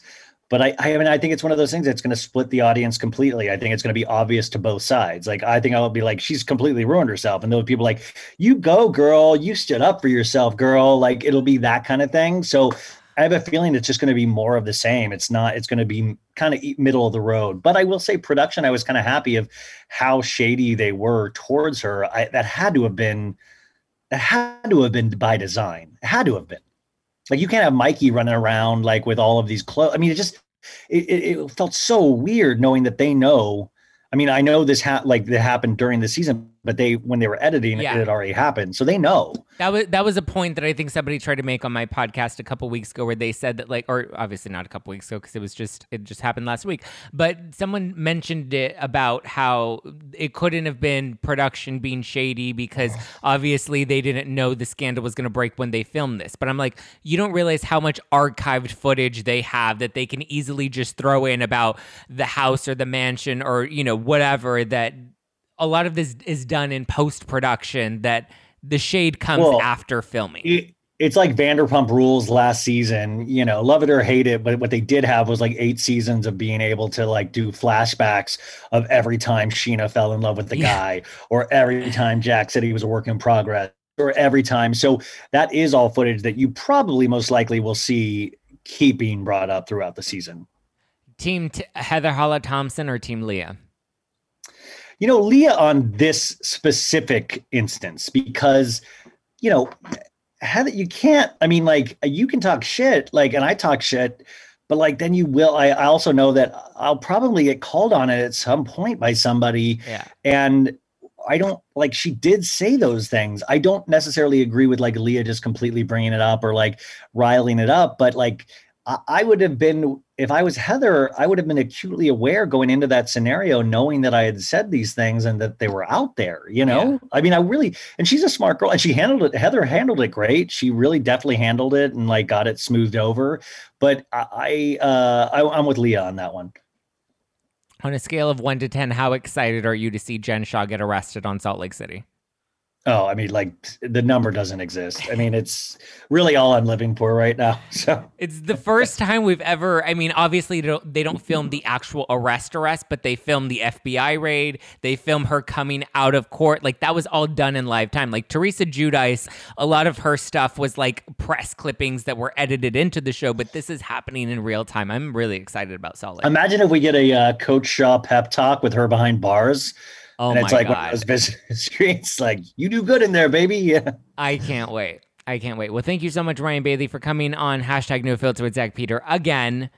but I, I mean, I think it's one of those things that's going to split the audience completely. I think it's going to be obvious to both sides. Like, I think I'll be like, she's completely ruined herself. And those people like, you go, girl, you stood up for yourself, girl. Like, it'll be that kind of thing. So I have a feeling it's just going to be more of the same. It's not, it's going to be kind of middle of the road. But I will say, production, I was kind of happy of how shady they were towards her. I, that had to have been, that had to have been by design. It had to have been. Like you can't have Mikey running around like with all of these clothes. I mean, it just it, it, it felt so weird knowing that they know I mean, I know this ha- like that happened during the season, but they when they were editing, yeah. it had already happened, so they know. That was that was a point that I think somebody tried to make on my podcast a couple weeks ago, where they said that like, or obviously not a couple weeks ago because it was just it just happened last week, but someone mentioned it about how it couldn't have been production being shady because obviously they didn't know the scandal was going to break when they filmed this. But I'm like, you don't realize how much archived footage they have that they can easily just throw in about the house or the mansion or you know whatever that a lot of this is done in post production that the shade comes well, after filming. It, it's like Vanderpump Rules last season, you know, love it or hate it, but what they did have was like eight seasons of being able to like do flashbacks of every time Scheana fell in love with the yeah. guy, or every time Jax said he was a work in progress, or every time. So that is all footage that you probably most likely will see keep being brought up throughout the season. Team T- Heather Holla Thomson or Team Leah? You know, Leah on this specific instance, because, you know, Heather, you can't, I mean, like, you can talk shit, like, and I talk shit, but like, then you will. I, I also know that I'll probably get called on it at some point by somebody. Yeah. And I don't like she did say those things. I don't necessarily agree with like Leah just completely bringing it up or like riling it up, but like I would have been, if I was Heather, I would have been acutely aware going into that scenario, knowing that I had said these things and that they were out there, you know? Yeah. I mean, I really, and she's a smart girl and she handled it. Heather handled it great. She really definitely handled it and like got it smoothed over. But I, uh, I I'm with Leah on that one. On a scale of one to 10, how excited are you to see Jen Shah get arrested on Salt Lake City? Oh, I mean, like the number doesn't exist. I mean, it's really all I'm living for right now. So it's the first time we've ever. I mean, obviously they don't, they don't film the actual arrest arrest, but they film the FBI raid. They film her coming out of court. Like that was all done in live time. Like Teresa Giudice, a lot of her stuff was like press clippings that were edited into the show, but this is happening in real time. I'm really excited about Solid. Imagine if we get a uh, Coach Shah pep talk with her behind bars Oh and it's like God. one of those business streets, like you do good in there, baby. Yeah. I can't wait. I can't wait. Well, thank you so much, Ryan Bailey, for coming on hashtag no filter with Zack Peter. Again,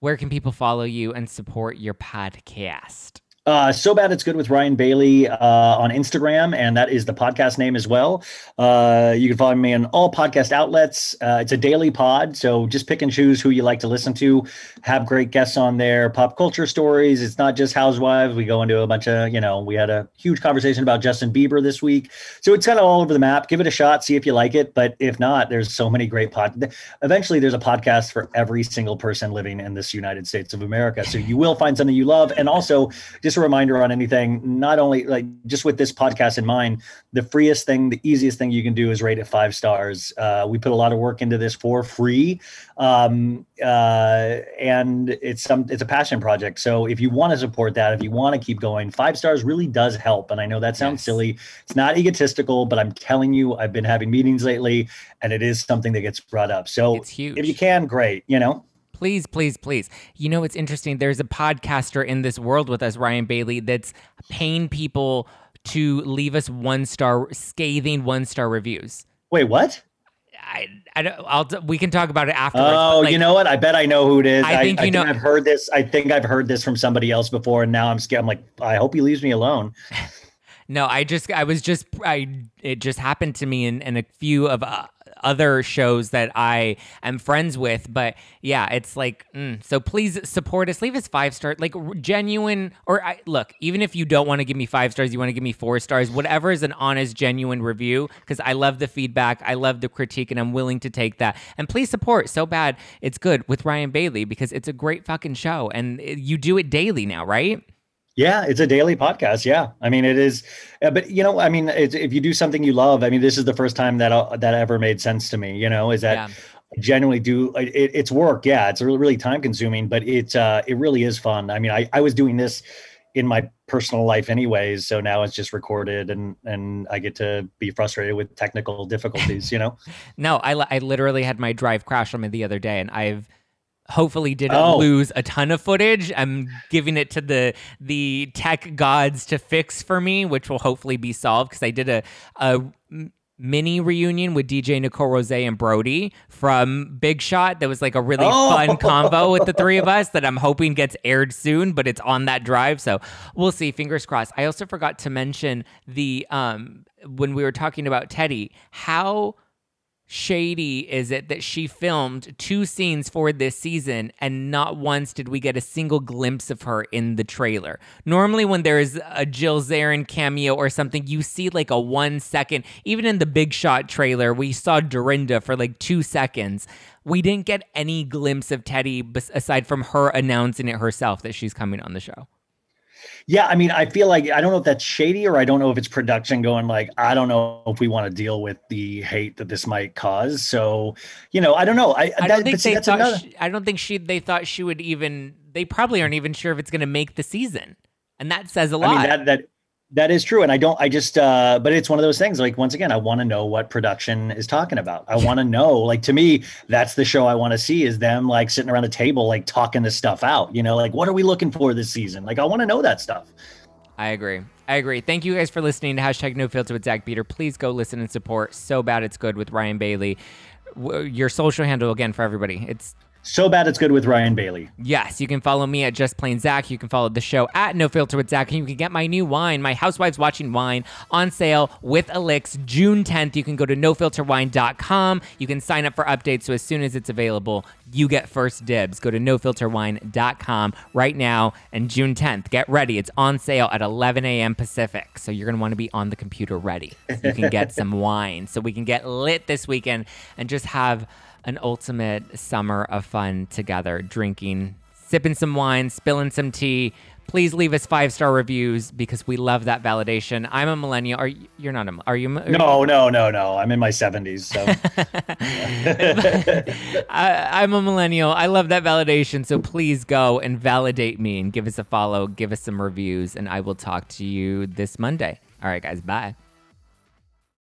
where can people follow you and support your podcast? Uh, so bad it's good with Ryan Bailey uh, on Instagram, and that is the podcast name as well. Uh, you can follow me on all podcast outlets. Uh, it's a daily pod, so just pick and choose who you like to listen to. Have great guests on there, pop culture stories. It's not just housewives. We go into a bunch of, you know, we had a huge conversation about Justin Bieber this week, so it's kind of all over the map. Give it a shot, see if you like it. But if not, there's so many great pod. Eventually, there's a podcast for every single person living in this United States of America, so you will find something you love, and also just a reminder on anything, not only like just with this podcast in mind, the freest thing, the easiest thing you can do is rate it five stars. Uh, we put a lot of work into this for free. Um, uh, and it's some, it's a passion project. So if you want to support that, if you want to keep going, five stars really does help. And I know that sounds yes. silly. It's not egotistical, but I'm telling you, I've been having meetings lately and it is something that gets brought up. So if you can, great, you know? Please, please, please. You know, it's interesting. There's a podcaster in this world with us, Ryan Bailey, that's paying people to leave us one star, scathing one star reviews. Wait, what? I, I don't, I'll, we can talk about it afterwards. Oh, like, you know what? I bet I know who it is. I think I, you I know. Think I've heard this. I think I've heard this from somebody else before, and now I'm scared. I'm like, I hope he leaves me alone. no, I just, I was just, I, it just happened to me in, in a few of uh, other shows that I am friends with. But yeah, it's like, mm, so please support us. Leave us five stars, like genuine, or I, look, even if you don't want to give me five stars, you want to give me four stars, whatever is an honest, genuine review, because I love the feedback, I love the critique, and I'm willing to take that. And please support So Bad It's Good with Ryan Bailey because it's a great fucking show. And you do it daily now, right? Yeah, it's a daily podcast. Yeah, I mean it is, uh, but you know, I mean, if you do something you love, I mean, this is the first time that uh, that ever made sense to me. You know, is that yeah. genuinely do it, it's work yeah it's really, really time consuming but it's uh it really is fun i mean i i was doing this in my personal life anyways so now it's just recorded and and i get to be frustrated with technical difficulties you know no i i literally had my drive crash on me the other day and i've hopefully didn't oh. lose a ton of footage. I'm giving it to the the tech gods to fix for me, which will hopefully be solved because I did a a mini reunion with DJ Nicole Rose and Brody from Big Shot. That was like a really oh. fun combo with the three of us that I'm hoping gets aired soon, but it's on that drive. So we'll see. Fingers crossed. I also forgot to mention the um when we were talking about Teddi, how shady is it that she filmed two scenes for this season and not once did we get a single glimpse of her in the trailer? Normally, when there is a Jill Zarin cameo or something, you see like a one second. Even in the Big Shot trailer, we saw Dorinda for like two seconds. We didn't get any glimpse of Teddi aside from her announcing it herself that she's coming on the show. Yeah, I mean, I feel like I don't know if that's shady or I don't know if it's production going like I don't know if we want to deal with the hate that this might cause. So, you know, I don't know. I, I don't think they thought. Another... She, I don't think she. They thought she would even. They probably aren't even sure if it's going to make the season, and that says a lot. I mean, that that that is true. And I don't, I just, uh, but it's one of those things like, once again, I want to know what production is talking about. I want to know, like, to me, that's the show I want to see is them like sitting around a table, like talking this stuff out, you know, like, what are we looking for this season? Like, I want to know that stuff. I agree. I agree. Thank you guys for listening to hashtag no filter with Zack Peter. Please go listen and support So Bad It's Good with Ryan Bailey. Your social handle again for everybody. It's so bad it's good with Ryan Bailey. Yes, you can follow me at Just Plain Zack. You can follow the show at No Filter with Zack. And you can get my new wine, my Housewives Watching wine, on sale with Elix June 10th. You can go to nofilterwine.com. You can sign up for updates. So as soon as it's available, you get first dibs. Go to nofilterwine.com right now and June 10th. Get ready. It's on sale at 11 a.m. Pacific. So you're going to want to be on the computer ready. So you can get some wine so we can get lit this weekend and just have an ultimate summer of fun together, drinking, sipping some wine, spilling some tea. Please leave us five star reviews because we love that validation. I'm a millennial. Are you, you're not a? Are you? Are no, no, no, no. I'm in my 70s, so. I, I'm a millennial. I love that validation. So please go and validate me and give us a follow, give us some reviews, and I will talk to you this Monday. All right, guys. Bye.